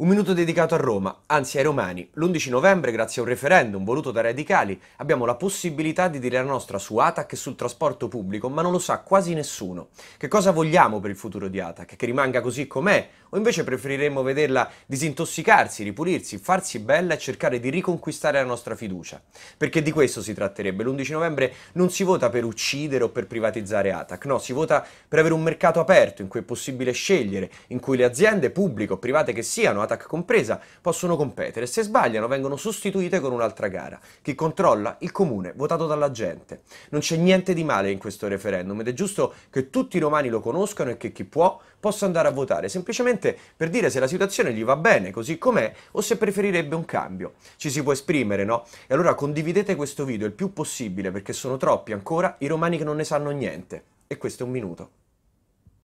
Un minuto dedicato a Roma, anzi ai romani. L'11 novembre, grazie a un referendum voluto dai radicali, abbiamo la possibilità di dire la nostra su ATAC e sul trasporto pubblico, ma non lo sa quasi nessuno. Che cosa vogliamo per il futuro di ATAC? Che rimanga così com'è? O invece preferiremmo vederla disintossicarsi, ripulirsi, farsi bella e cercare di riconquistare la nostra fiducia? Perché di questo si tratterebbe. L'11 novembre non si vota per uccidere o per privatizzare ATAC, no, si vota per avere un mercato aperto in cui è possibile scegliere, in cui le aziende pubbliche o private che siano ATAC compresa, possono competere. Se sbagliano vengono sostituite con un'altra gara. Chi controlla? Il comune, votato dalla gente. Non c'è niente di male in questo referendum ed è giusto che tutti i romani lo conoscano e che chi può possa andare a votare, semplicemente per dire se la situazione gli va bene così com'è o se preferirebbe un cambio. Ci si può esprimere, no? E allora condividete questo video il più possibile perché sono troppi ancora i romani che non ne sanno niente. E questo è un minuto.